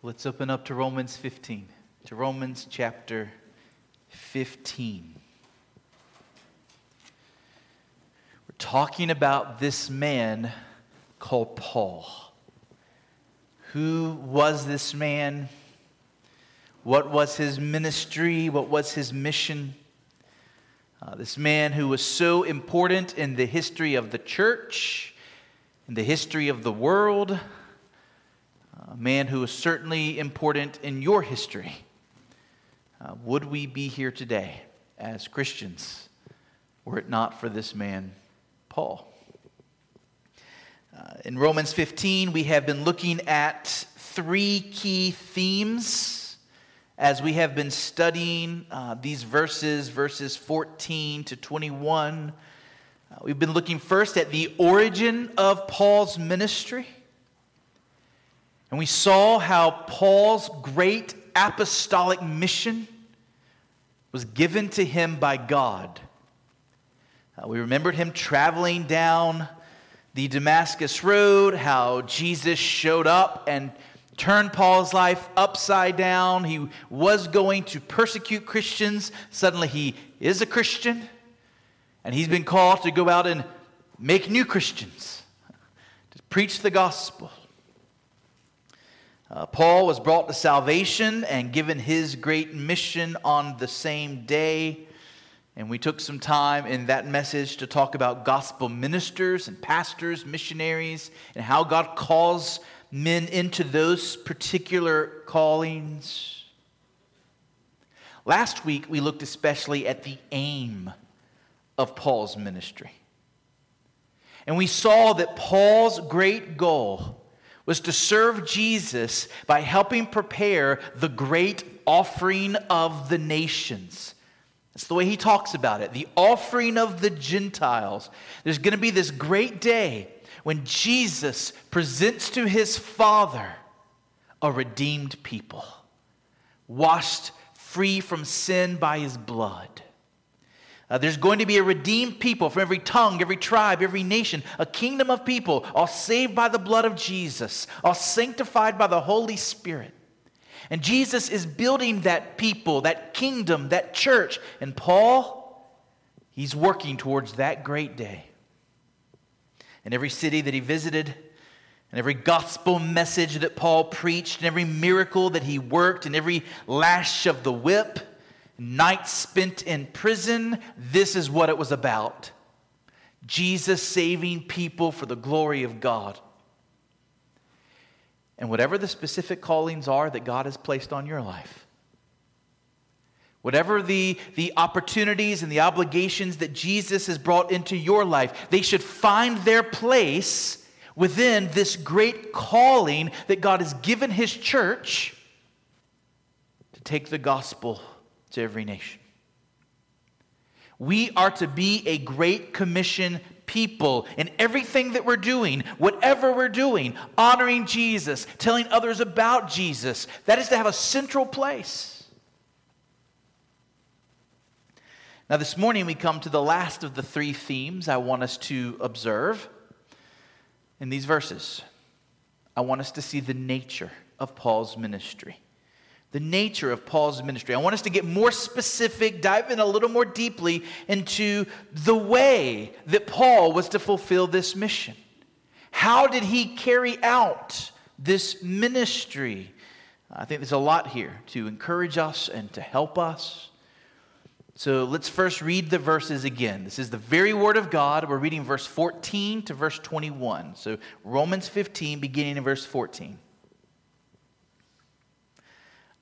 Let's open up to Romans 15, to Romans chapter 15. We're talking about this man called Paul. Who was this man? What was his ministry? What was his mission? Uh, this man who was so important in the history of the church, in the history of the world a man who is certainly important in your history. Uh, would we be here today as Christians were it not for this man, Paul? Uh, in Romans 15, we have been looking at three key themes as we have been studying uh, these verses, verses 14 to 21. Uh, we've been looking first at the origin of Paul's ministry. And we saw how Paul's great apostolic mission was given to him by God. Uh, we remembered him traveling down the Damascus Road, how Jesus showed up and turned Paul's life upside down. He was going to persecute Christians. Suddenly he is a Christian, and he's been called to go out and make new Christians, to preach the gospel. Uh, Paul was brought to salvation and given his great mission on the same day. And we took some time in that message to talk about gospel ministers and pastors, missionaries, and how God calls men into those particular callings. Last week, we looked especially at the aim of Paul's ministry. And we saw that Paul's great goal was to serve Jesus by helping prepare the great offering of the nations. That's the way he talks about it the offering of the Gentiles. There's going to be this great day when Jesus presents to his Father a redeemed people, washed free from sin by his blood. Uh, there's going to be a redeemed people from every tongue, every tribe, every nation, a kingdom of people, all saved by the blood of Jesus, all sanctified by the Holy Spirit. And Jesus is building that people, that kingdom, that church. And Paul, he's working towards that great day. In every city that he visited, and every gospel message that Paul preached, and every miracle that he worked, and every lash of the whip, nights spent in prison, this is what it was about Jesus saving people for the glory of God. And whatever the specific callings are that God has placed on your life, whatever the, the opportunities and the obligations that Jesus has brought into your life, they should find their place within this great calling that God has given His church to take the gospel to every nation. We are to be a great commission people in everything that we're doing, whatever we're doing, honoring Jesus, telling others about Jesus. That is to have a central place. Now, this morning we come to the last of the three themes I want us to observe in these verses. I want us to see the nature of Paul's ministry the nature of Paul's ministry. I want us to get more specific, dive in a little more deeply into the way that Paul was to fulfill this mission. How did he carry out this ministry? I think there's a lot here to encourage us and to help us. So let's first read the verses again. This is the very word of God. We're reading verse 14 to verse 21. So Romans 15, beginning in verse 14.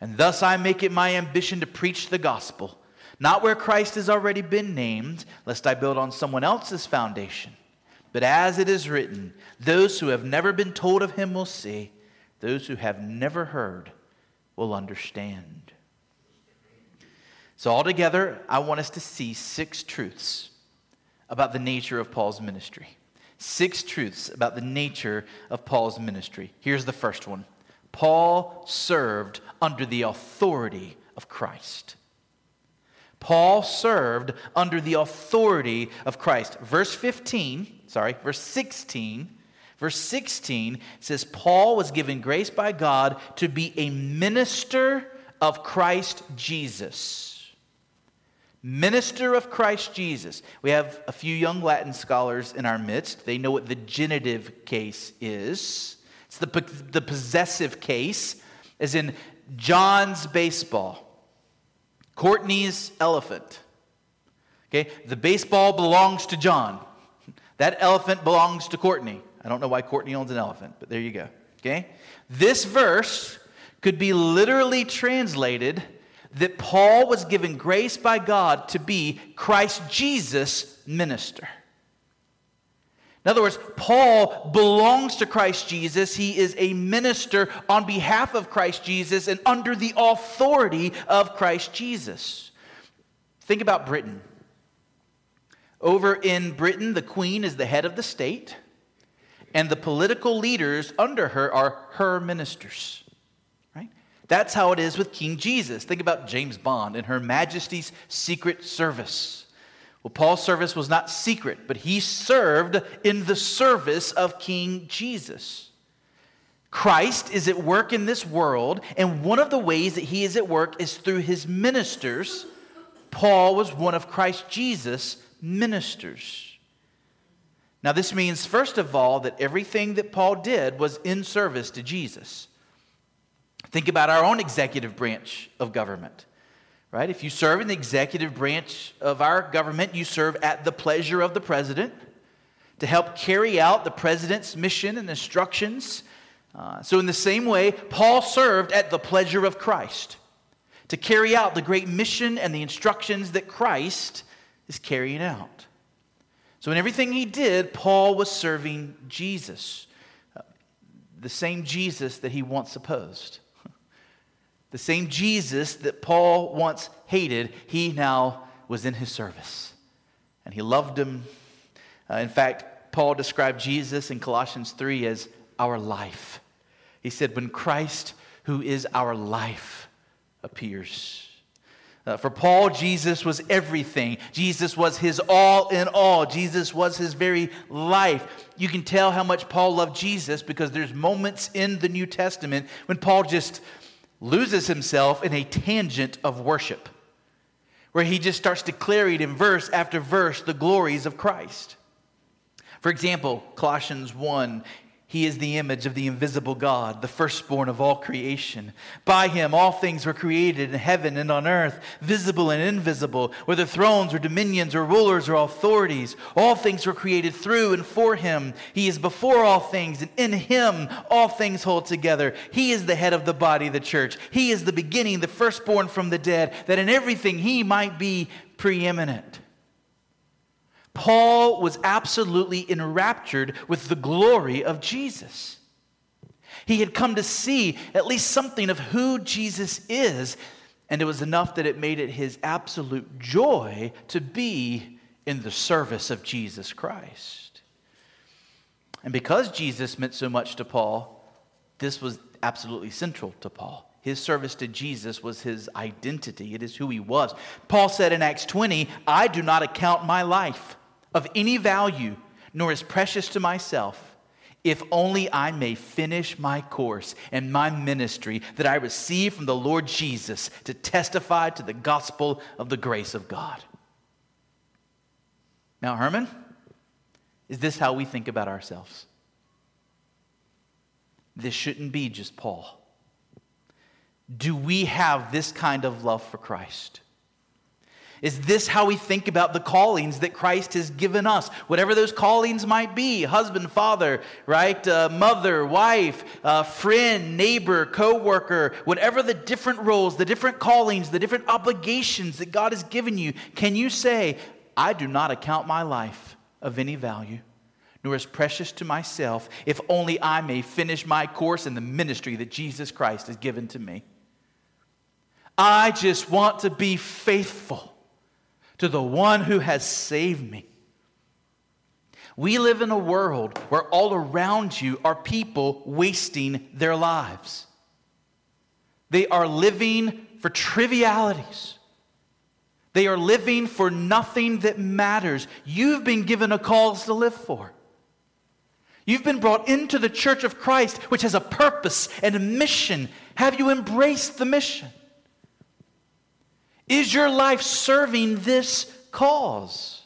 And thus I make it my ambition to preach the gospel, not where Christ has already been named, lest I build on someone else's foundation. But as it is written, those who have never been told of him will see, those who have never heard will understand. So, altogether, I want us to see six truths about the nature of Paul's ministry. Six truths about the nature of Paul's ministry. Here's the first one Paul served under the authority of Christ. Paul served under the authority of Christ. Verse 15, sorry, verse 16 Verse 16 says, Paul was given grace by God to be a minister of Christ Jesus. Minister of Christ Jesus. We have a few young Latin scholars in our midst. They know what the genitive case is. It's the, the possessive case, as in John's baseball, Courtney's elephant. Okay, the baseball belongs to John. That elephant belongs to Courtney. I don't know why Courtney owns an elephant, but there you go. Okay? This verse could be literally translated that Paul was given grace by God to be Christ Jesus' minister. In other words, Paul belongs to Christ Jesus. He is a minister on behalf of Christ Jesus and under the authority of Christ Jesus. Think about Britain. Over in Britain, the queen is the head of the state and the political leaders under her are her ministers. Right? That's how it is with King Jesus. Think about James Bond and Her Majesty's Secret Service. Well, Paul's service was not secret, but he served in the service of King Jesus. Christ is at work in this world, and one of the ways that he is at work is through his ministers. Paul was one of Christ Jesus' ministers. Now, this means, first of all, that everything that Paul did was in service to Jesus. Think about our own executive branch of government, right? If you serve in the executive branch of our government, you serve at the pleasure of the president to help carry out the president's mission and instructions. Uh, so, in the same way, Paul served at the pleasure of Christ to carry out the great mission and the instructions that Christ is carrying out. So, in everything he did, Paul was serving Jesus, the same Jesus that he once opposed. The same Jesus that Paul once hated, he now was in his service. And he loved him. Uh, in fact, Paul described Jesus in Colossians 3 as our life. He said, When Christ, who is our life, appears. Uh, for Paul, Jesus was everything. Jesus was his all in all. Jesus was his very life. You can tell how much Paul loved Jesus because there's moments in the New Testament when Paul just loses himself in a tangent of worship, where he just starts declaring in verse after verse the glories of Christ. For example, Colossians 1, he is the image of the invisible God, the firstborn of all creation. By him, all things were created in heaven and on earth, visible and invisible, whether thrones or dominions or rulers or authorities. All things were created through and for him. He is before all things, and in him all things hold together. He is the head of the body, the church. He is the beginning, the firstborn from the dead, that in everything he might be preeminent. Paul was absolutely enraptured with the glory of Jesus. He had come to see at least something of who Jesus is, and it was enough that it made it his absolute joy to be in the service of Jesus Christ. And because Jesus meant so much to Paul, this was absolutely central to Paul. His service to Jesus was his identity, it is who he was. Paul said in Acts 20, I do not account my life of any value, nor is precious to myself, if only I may finish my course and my ministry that I receive from the Lord Jesus to testify to the gospel of the grace of God. Now, Herman, is this how we think about ourselves? This shouldn't be just Paul. Do we have this kind of love for Christ? Is this how we think about the callings that Christ has given us? Whatever those callings might be husband, father, right? Uh, mother, wife, uh, friend, neighbor, co worker, whatever the different roles, the different callings, the different obligations that God has given you, can you say, I do not account my life of any value? Nor as precious to myself, if only I may finish my course in the ministry that Jesus Christ has given to me. I just want to be faithful to the one who has saved me. We live in a world where all around you are people wasting their lives. They are living for trivialities. They are living for nothing that matters. You've been given a cause to live for. You've been brought into the church of Christ, which has a purpose and a mission. Have you embraced the mission? Is your life serving this cause?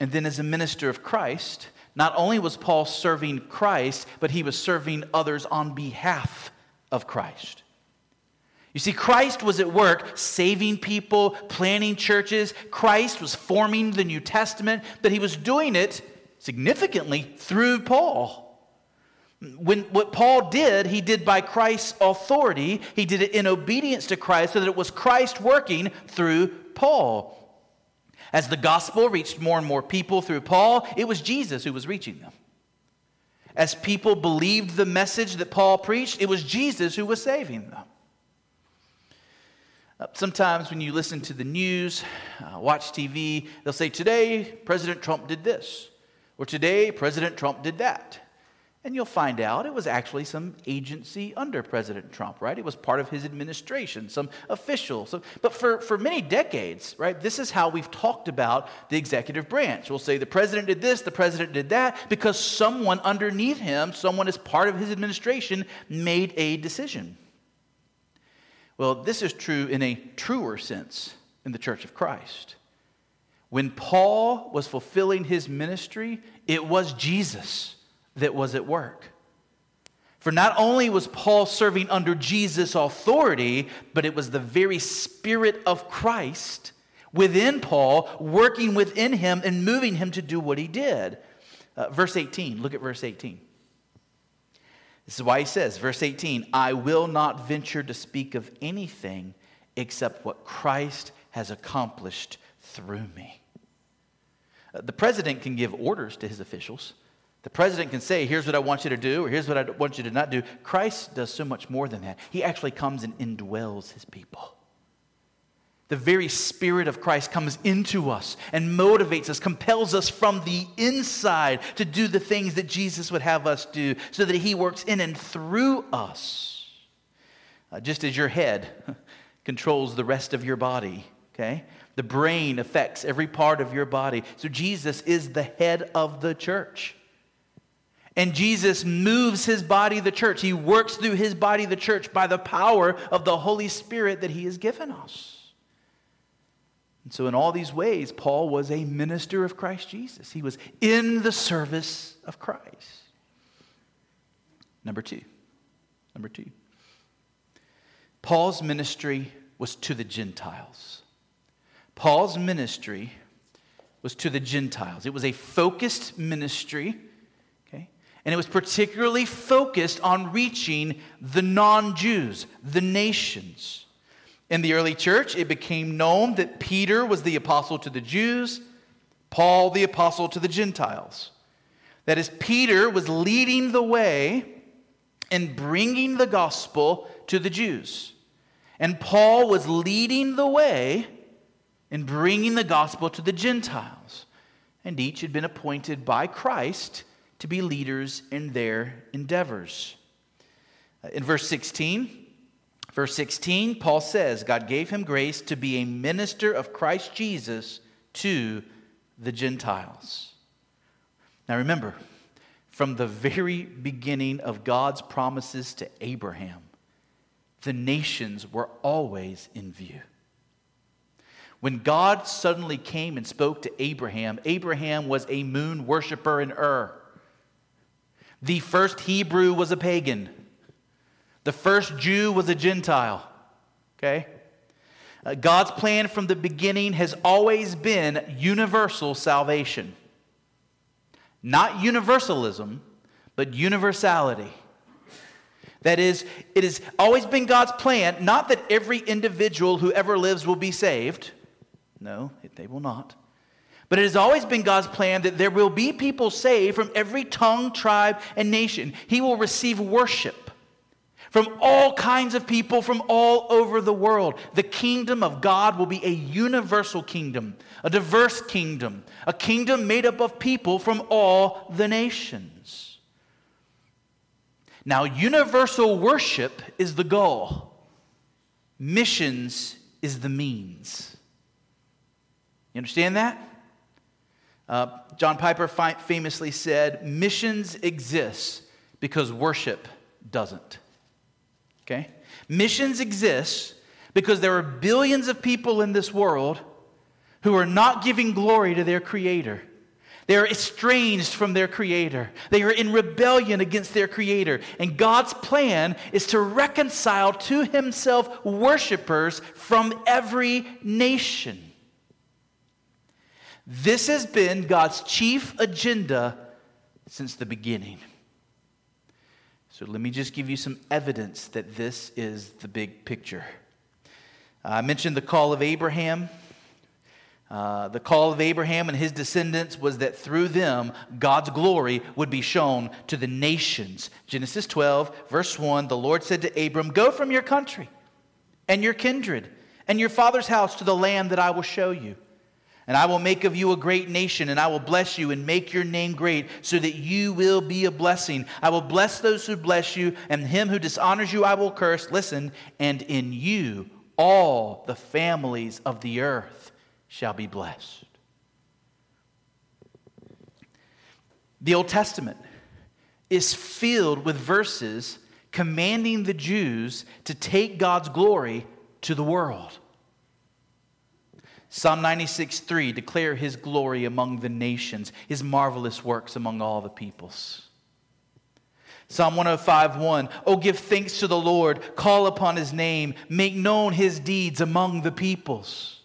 And then, as a minister of Christ, not only was Paul serving Christ, but he was serving others on behalf of Christ. You see, Christ was at work saving people, planting churches. Christ was forming the New Testament, but he was doing it significantly through Paul. When what Paul did, he did by Christ's authority. He did it in obedience to Christ so that it was Christ working through Paul. As the gospel reached more and more people through Paul, it was Jesus who was reaching them. As people believed the message that Paul preached, it was Jesus who was saving them. Uh, sometimes when you listen to the news, uh, watch TV, they'll say, Today, President Trump did this, or today, President Trump did that. And you'll find out it was actually some agency under President Trump, right? It was part of his administration, some official. So, but for, for many decades, right, this is how we've talked about the executive branch. We'll say the president did this, the president did that, because someone underneath him, someone as part of his administration, made a decision. Well, this is true in a truer sense in the church of Christ. When Paul was fulfilling his ministry, it was Jesus that was at work. For not only was Paul serving under Jesus' authority, but it was the very Spirit of Christ within Paul, working within him and moving him to do what he did. Uh, verse 18, look at verse 18. This is why he says, verse 18, I will not venture to speak of anything except what Christ has accomplished through me. Uh, the president can give orders to his officials. The president can say, Here's what I want you to do, or here's what I want you to not do. Christ does so much more than that. He actually comes and indwells his people. The very Spirit of Christ comes into us and motivates us, compels us from the inside to do the things that Jesus would have us do, so that He works in and through us. Uh, just as your head controls the rest of your body, okay? The brain affects every part of your body. So Jesus is the head of the church. And Jesus moves his body, the church. He works through his body, the church, by the power of the Holy Spirit that he has given us. And so, in all these ways, Paul was a minister of Christ Jesus. He was in the service of Christ. Number two. Number two. Paul's ministry was to the Gentiles. Paul's ministry was to the Gentiles. It was a focused ministry and it was particularly focused on reaching the non Jews, the nations. In the early church, it became known that Peter was the apostle to the Jews, Paul the apostle to the Gentiles. That is, Peter was leading the way in bringing the gospel to the Jews. And Paul was leading the way in bringing the gospel to the Gentiles. And each had been appointed by Christ to be leaders in their endeavors. Uh, in verse 16, verse 16, Paul says, God gave him grace to be a minister of Christ Jesus to the Gentiles. Now remember, from the very beginning of God's promises to Abraham, the nations were always in view. When God suddenly came and spoke to Abraham, Abraham was a moon worshiper in Ur. The first Hebrew was a pagan. The first Jew was a Gentile. Okay? Uh, God's plan from the beginning has always been universal salvation. Not universalism, but universality. That is, it has always been God's plan, not that every individual who ever lives will be saved. No, they will not. But it has always been God's plan that there will be people saved from every tongue, tribe, and nation. He will receive worship from all kinds of people from all over the world. The kingdom of God will be a universal kingdom, a diverse kingdom, a kingdom made up of people from all the nations. Now, universal worship is the goal, missions is the means. You understand that? Uh, John Piper famously said, Missions exists because worship doesn't. Okay? Missions exist because there are billions of people in this world who are not giving glory to their Creator. They are estranged from their Creator. They are in rebellion against their Creator. And God's plan is to reconcile to Himself worshipers from every nation. This has been God's chief agenda since the beginning. So let me just give you some evidence that this is the big picture. I mentioned the call of Abraham. Uh, the call of Abraham and his descendants was that through them, God's glory would be shown to the nations. Genesis 12, verse 1 the Lord said to Abram, Go from your country and your kindred and your father's house to the land that I will show you. And I will make of you a great nation, and I will bless you and make your name great, so that you will be a blessing. I will bless those who bless you, and him who dishonors you I will curse. Listen, and in you all the families of the earth shall be blessed. The Old Testament is filled with verses commanding the Jews to take God's glory to the world. Psalm 96 3 declare his glory among the nations, his marvelous works among all the peoples. Psalm 105 1 Oh, give thanks to the Lord, call upon his name, make known his deeds among the peoples.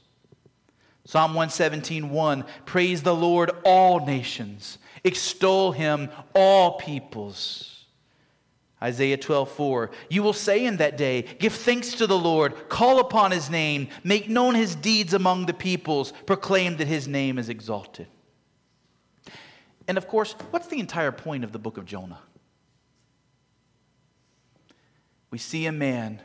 Psalm 117 1 Praise the Lord, all nations, extol him, all peoples. Isaiah 12, 4. You will say in that day, Give thanks to the Lord, call upon his name, make known his deeds among the peoples, proclaim that his name is exalted. And of course, what's the entire point of the book of Jonah? We see a man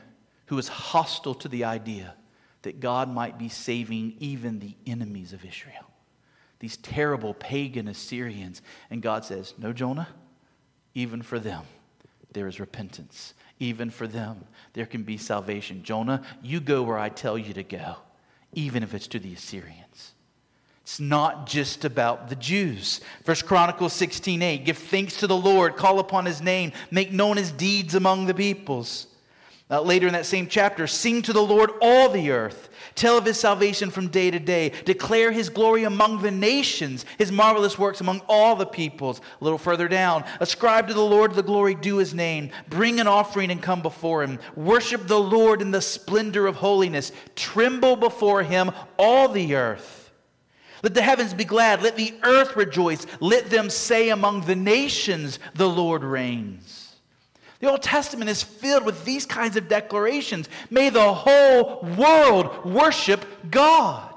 who is hostile to the idea that God might be saving even the enemies of Israel, these terrible pagan Assyrians. And God says, No, Jonah, even for them there is repentance. Even for them, there can be salvation. Jonah, you go where I tell you to go, even if it's to the Assyrians. It's not just about the Jews. First Chronicles 16 8, give thanks to the Lord, call upon his name, make known his deeds among the peoples. Uh, later in that same chapter, sing to the Lord all the earth. Tell of his salvation from day to day. Declare his glory among the nations, his marvelous works among all the peoples. A little further down, ascribe to the Lord the glory due his name. Bring an offering and come before him. Worship the Lord in the splendor of holiness. Tremble before him, all the earth. Let the heavens be glad. Let the earth rejoice. Let them say among the nations, the Lord reigns. The Old Testament is filled with these kinds of declarations. May the whole world worship God.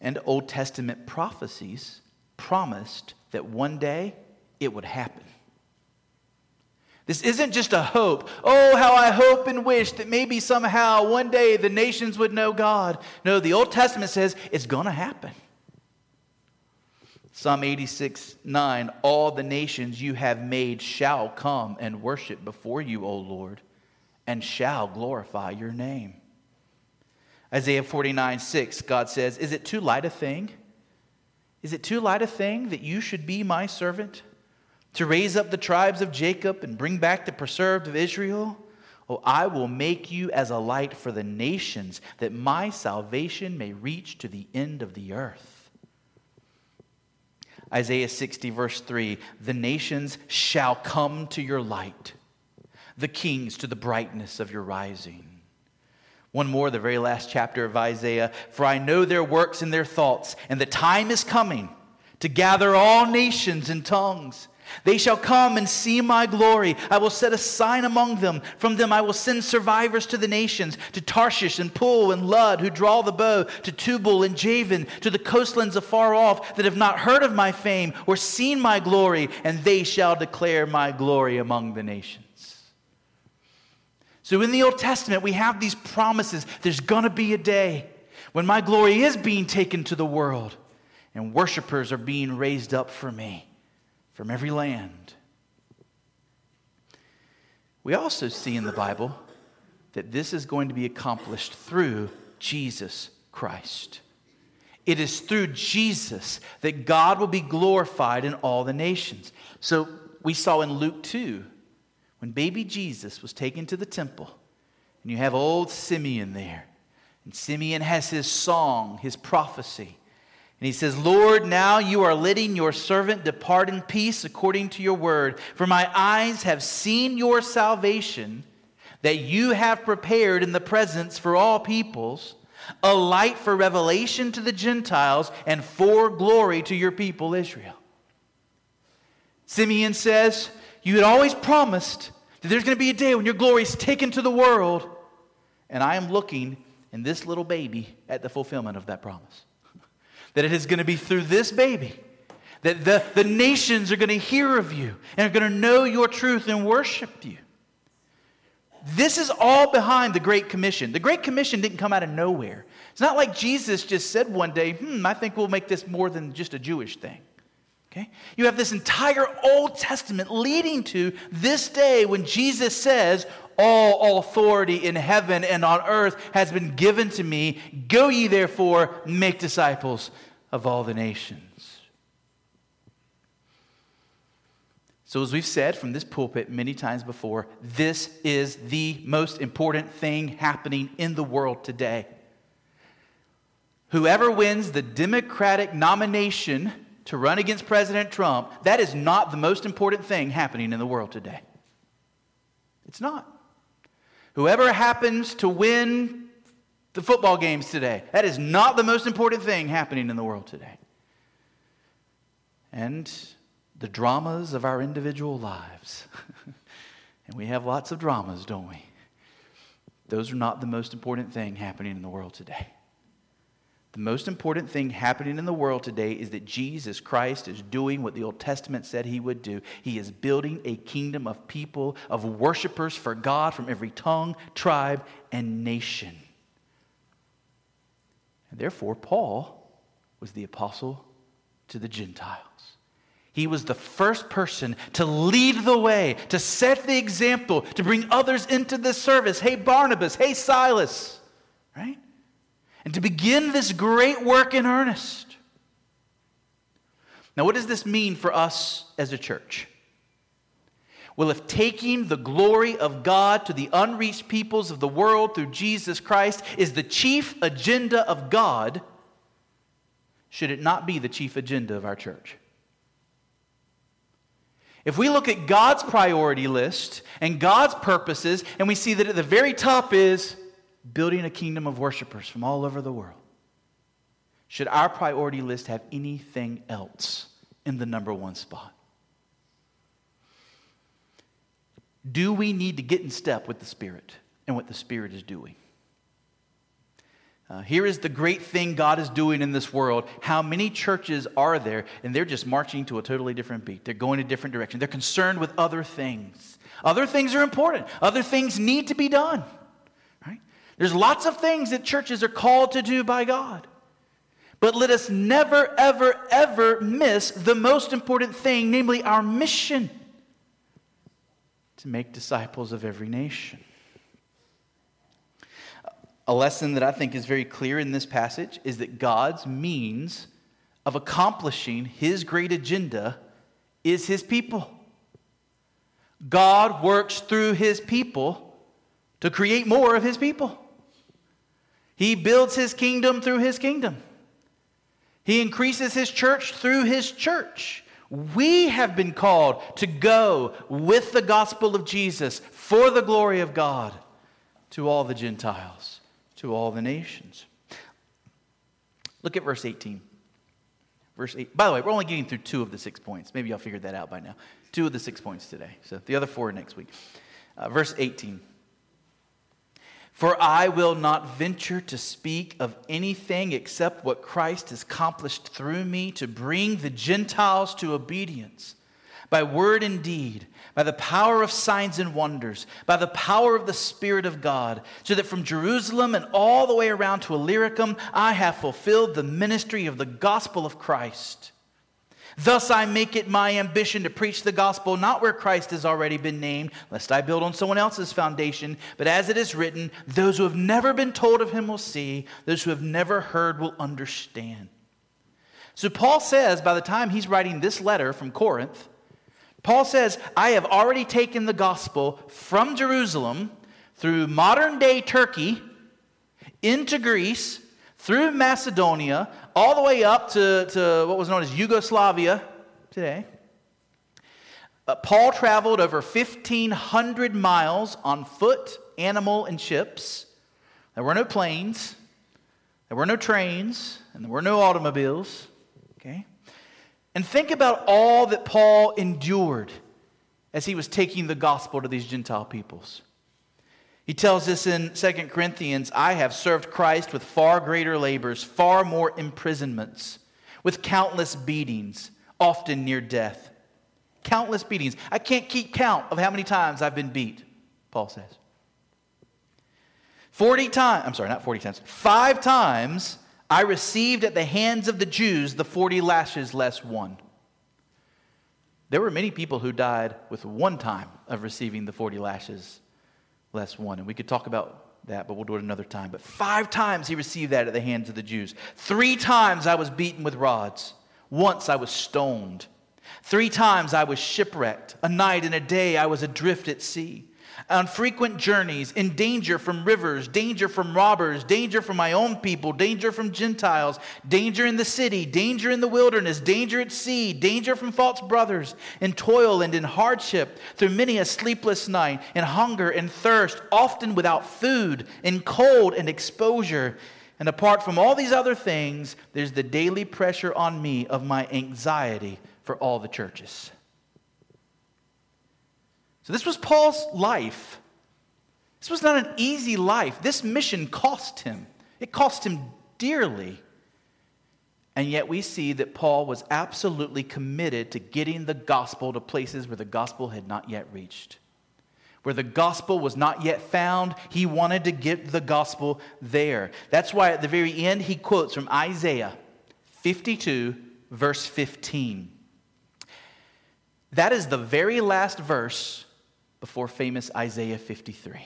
And Old Testament prophecies promised that one day it would happen. This isn't just a hope. Oh, how I hope and wish that maybe somehow one day the nations would know God. No, the Old Testament says it's going to happen. Psalm 86 9 All the nations you have made shall come and worship before you, O Lord, and shall glorify your name. Isaiah 49 6, God says, Is it too light a thing? Is it too light a thing that you should be my servant? To raise up the tribes of Jacob and bring back the preserved of Israel? Oh, I will make you as a light for the nations, that my salvation may reach to the end of the earth. Isaiah 60, verse 3 The nations shall come to your light, the kings to the brightness of your rising. One more, the very last chapter of Isaiah. For I know their works and their thoughts, and the time is coming to gather all nations and tongues. They shall come and see my glory. I will set a sign among them. From them I will send survivors to the nations, to Tarshish and Pul and Lud, who draw the bow, to Tubal and Javan, to the coastlands afar off, that have not heard of my fame or seen my glory, and they shall declare my glory among the nations. So in the Old Testament, we have these promises. There's going to be a day when my glory is being taken to the world, and worshipers are being raised up for me from every land. We also see in the Bible that this is going to be accomplished through Jesus Christ. It is through Jesus that God will be glorified in all the nations. So we saw in Luke 2, when baby Jesus was taken to the temple, and you have old Simeon there. And Simeon has his song, his prophecy. And he says, Lord, now you are letting your servant depart in peace according to your word. For my eyes have seen your salvation that you have prepared in the presence for all peoples, a light for revelation to the Gentiles and for glory to your people Israel. Simeon says, You had always promised that there's going to be a day when your glory is taken to the world. And I am looking in this little baby at the fulfillment of that promise that it is going to be through this baby that the, the nations are going to hear of you and are going to know your truth and worship you. This is all behind the Great Commission. The Great Commission didn't come out of nowhere. It's not like Jesus just said one day, hmm, I think we'll make this more than just a Jewish thing. Okay? You have this entire Old Testament leading to this day when Jesus says, all authority in heaven and on earth has been given to me. Go ye therefore, make disciples of all the nations. So, as we've said from this pulpit many times before, this is the most important thing happening in the world today. Whoever wins the Democratic nomination to run against President Trump, that is not the most important thing happening in the world today. It's not. Whoever happens to win the football games today, that is not the most important thing happening in the world today. And the dramas of our individual lives. and we have lots of dramas, don't we? Those are not the most important thing happening in the world today. The most important thing happening in the world today is that Jesus Christ is doing what the Old Testament said he would do. He is building a kingdom of people, of worshipers for God from every tongue, tribe, and nation. And therefore, Paul was the apostle to the Gentiles. He was the first person to lead the way, to set the example, to bring others into this service. Hey, Barnabas, hey, Silas, right? And to begin this great work in earnest. Now, what does this mean for us as a church? Well, if taking the glory of God to the unreached peoples of the world through Jesus Christ is the chief agenda of God, should it not be the chief agenda of our church? If we look at God's priority list and God's purposes, and we see that at the very top is building a kingdom of worshipers from all over the world. Should our priority list have anything else in the number one spot? Do we need to get in step with the Spirit and what the Spirit is doing? Uh, here is the great thing God is doing in this world. How many churches are there, and they're just marching to a totally different beat? They're going a different direction. They're concerned with other things. Other things are important, other things need to be done. There's lots of things that churches are called to do by God. But let us never, ever, ever miss the most important thing, namely our mission to make disciples of every nation. A lesson that I think is very clear in this passage is that God's means of accomplishing his great agenda is his people. God works through his people to create more of his people. He builds his kingdom through his kingdom. He increases his church through his church. We have been called to go with the gospel of Jesus for the glory of God to all the Gentiles, to all the nations. Look at verse 18. Verse 8. By the way, we're only getting through two of the six points. Maybe y'all figured that out by now. Two of the six points today. So the other four next week. Uh, verse 18. For I will not venture to speak of anything except what Christ has accomplished through me to bring the Gentiles to obedience by word and deed, by the power of signs and wonders, by the power of the Spirit of God, so that from Jerusalem and all the way around to Illyricum, I have fulfilled the ministry of the gospel of Christ. Thus I make it my ambition to preach the gospel not where Christ has already been named, lest I build on someone else's foundation, but as it is written, those who have never been told of him will see, those who have never heard will understand. So Paul says by the time he's writing this letter from Corinth, Paul says, I have already taken the gospel from Jerusalem through modern day Turkey into Greece through Macedonia, all the way up to, to what was known as Yugoslavia today. Uh, Paul traveled over 1,500 miles on foot, animal, and ships. There were no planes, there were no trains, and there were no automobiles. Okay? And think about all that Paul endured as he was taking the gospel to these Gentile peoples. He tells us in 2 Corinthians I have served Christ with far greater labors, far more imprisonments, with countless beatings, often near death. Countless beatings. I can't keep count of how many times I've been beat, Paul says. 40 times, I'm sorry, not 40 times, five times I received at the hands of the Jews the 40 lashes less one. There were many people who died with one time of receiving the 40 lashes less one. And we could talk about that, but we'll do it another time. But five times he received that at the hands of the Jews. Three times I was beaten with rods. Once I was stoned. Three times I was shipwrecked. A night and a day I was adrift at sea on frequent journeys, in danger from rivers, danger from robbers, danger from my own people, danger from Gentiles, danger in the city, danger in the wilderness, danger at sea, danger from false brothers, in toil and in hardship, through many a sleepless night, in hunger and thirst, often without food, in cold and exposure. And apart from all these other things, there's the daily pressure on me of my anxiety for all the churches. So, this was Paul's life. This was not an easy life. This mission cost him, it cost him dearly. And yet, we see that Paul was absolutely committed to getting the gospel to places where the gospel had not yet reached. Where the gospel was not yet found, he wanted to get the gospel there. That's why at the very end, he quotes from Isaiah 52, verse 15. That is the very last verse before famous Isaiah 53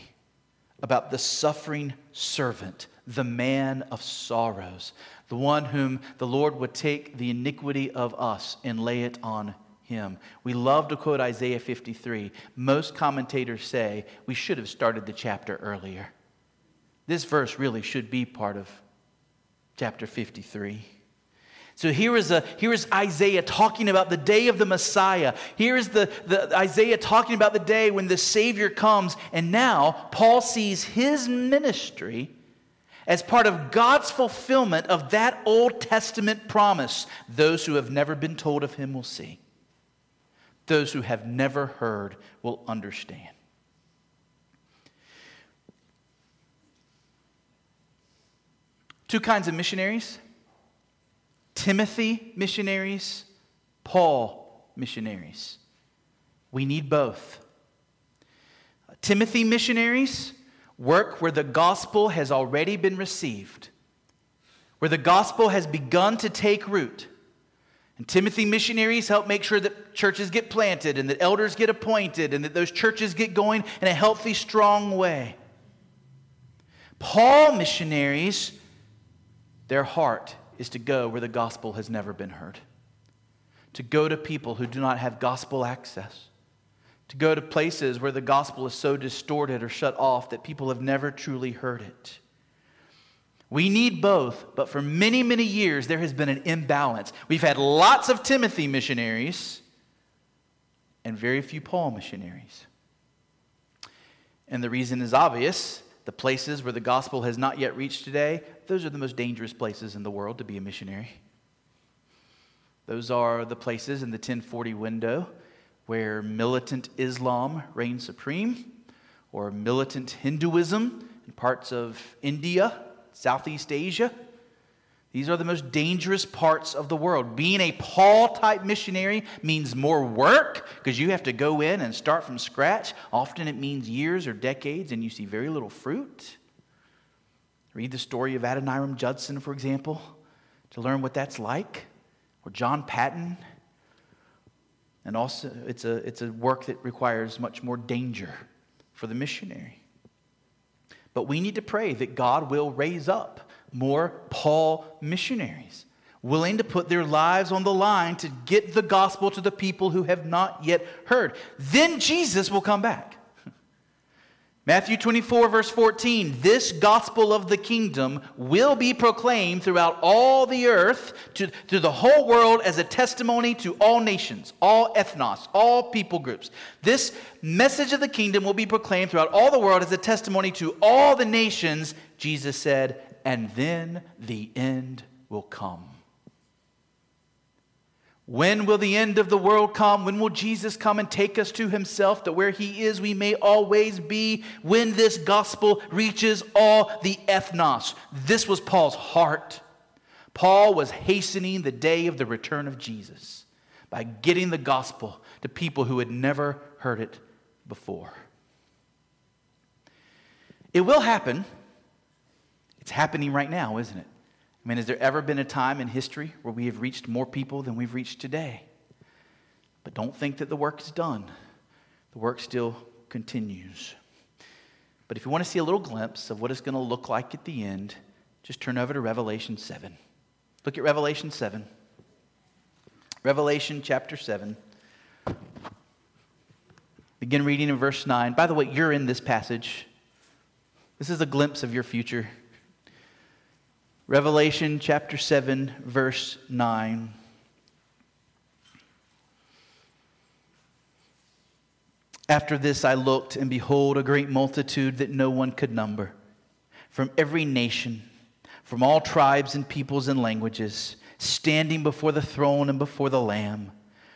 about the suffering servant, the man of sorrows, the one whom the Lord would take the iniquity of us and lay it on him. We love to quote Isaiah 53. Most commentators say we should have started the chapter earlier. This verse really should be part of chapter 53. So here is, a, here is Isaiah talking about the day of the Messiah. Here is the, the Isaiah talking about the day when the Savior comes. And now Paul sees his ministry as part of God's fulfillment of that Old Testament promise. Those who have never been told of him will see, those who have never heard will understand. Two kinds of missionaries Timothy missionaries, Paul missionaries. We need both. Timothy missionaries work where the gospel has already been received, where the gospel has begun to take root. And Timothy missionaries help make sure that churches get planted and that elders get appointed and that those churches get going in a healthy, strong way. Paul missionaries, their heart is to go where the gospel has never been heard, to go to people who do not have gospel access, to go to places where the gospel is so distorted or shut off that people have never truly heard it. We need both, but for many, many years, there has been an imbalance. We've had lots of Timothy missionaries and very few Paul missionaries. And the reason is obvious. The places where the gospel has not yet reached today, those are the most dangerous places in the world to be a missionary. Those are the places in the 1040 window where militant Islam reigns supreme, or militant Hinduism in parts of India, Southeast Asia. These are the most dangerous parts of the world. Being a Paul type missionary means more work because you have to go in and start from scratch. Often it means years or decades, and you see very little fruit. Read the story of Adoniram Judson, for example, to learn what that's like, or John Paton. And also, it's a, it's a work that requires much more danger for the missionary. But we need to pray that God will raise up more Paul missionaries, willing to put their lives on the line to get the gospel to the people who have not yet heard. Then Jesus will come back. Matthew 24, verse 14 this gospel of the kingdom will be proclaimed throughout all the earth, to, to the whole world, as a testimony to all nations, all ethnos, all people groups. This message of the kingdom will be proclaimed throughout all the world as a testimony to all the nations, Jesus said, and then the end will come. When will the end of the world come? When will Jesus come and take us to himself that where he is we may always be? When this gospel reaches all the ethnos. This was Paul's heart. Paul was hastening the day of the return of Jesus by getting the gospel to people who had never heard it before. It will happen. It's happening right now, isn't it? I mean, has there ever been a time in history where we have reached more people than we've reached today? But don't think that the work is done, the work still continues. But if you want to see a little glimpse of what it's going to look like at the end, just turn over to Revelation 7. Look at Revelation 7. Revelation chapter 7. Begin reading in verse 9. By the way, you're in this passage. This is a glimpse of your future. Revelation chapter 7, verse 9. After this I looked, and behold, a great multitude that no one could number, from every nation, from all tribes and peoples and languages, standing before the throne and before the Lamb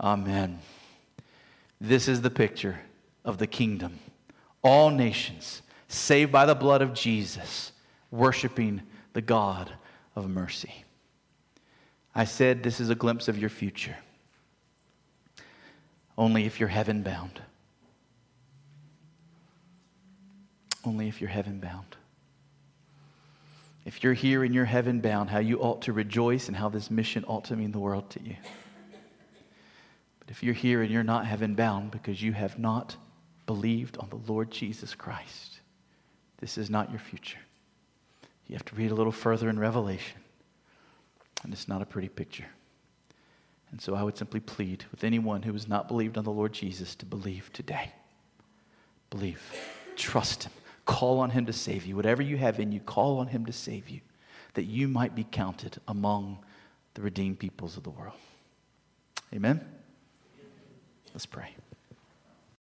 Amen. This is the picture of the kingdom. All nations saved by the blood of Jesus, worshiping the God of mercy. I said this is a glimpse of your future. Only if you're heaven bound. Only if you're heaven bound. If you're here and you're heaven bound, how you ought to rejoice and how this mission ought to mean the world to you. But if you're here and you're not heaven bound because you have not believed on the Lord Jesus Christ, this is not your future. You have to read a little further in Revelation, and it's not a pretty picture. And so I would simply plead with anyone who has not believed on the Lord Jesus to believe today. Believe. Trust Him. Call on Him to save you. Whatever you have in you, call on Him to save you, that you might be counted among the redeemed peoples of the world. Amen. Let's pray.